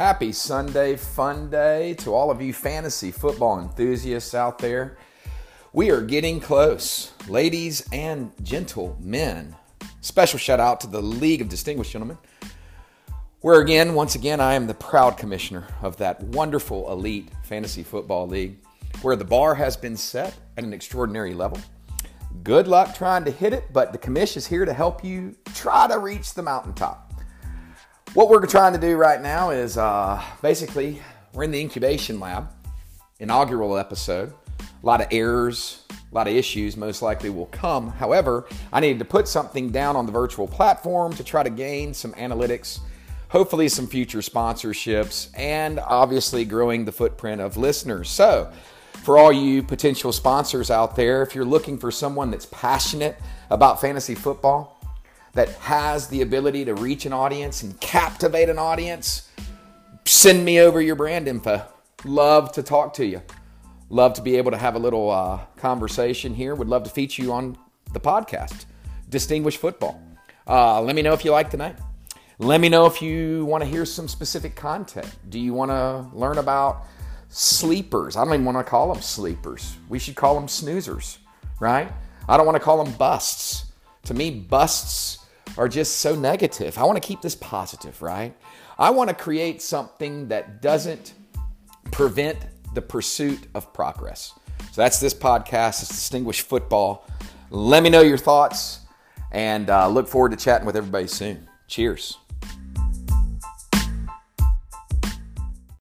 Happy Sunday fun day to all of you fantasy football enthusiasts out there. We are getting close, ladies and gentlemen. Special shout out to the League of Distinguished Gentlemen, where again, once again, I am the proud commissioner of that wonderful elite fantasy football league, where the bar has been set at an extraordinary level. Good luck trying to hit it, but the commish is here to help you try to reach the mountaintop. What we're trying to do right now is uh, basically we're in the incubation lab, inaugural episode. A lot of errors, a lot of issues most likely will come. However, I needed to put something down on the virtual platform to try to gain some analytics, hopefully some future sponsorships, and obviously growing the footprint of listeners. So, for all you potential sponsors out there, if you're looking for someone that's passionate about fantasy football, that has the ability to reach an audience and captivate an audience, send me over your brand info. Love to talk to you. Love to be able to have a little uh, conversation here. Would love to feature you on the podcast, Distinguished Football. Uh, let me know if you like name. Let me know if you want to hear some specific content. Do you want to learn about sleepers? I don't even want to call them sleepers. We should call them snoozers, right? I don't want to call them busts. To me, busts are just so negative. I want to keep this positive, right? I want to create something that doesn't prevent the pursuit of progress. So that's this podcast. It's Distinguished Football. Let me know your thoughts and uh, look forward to chatting with everybody soon. Cheers.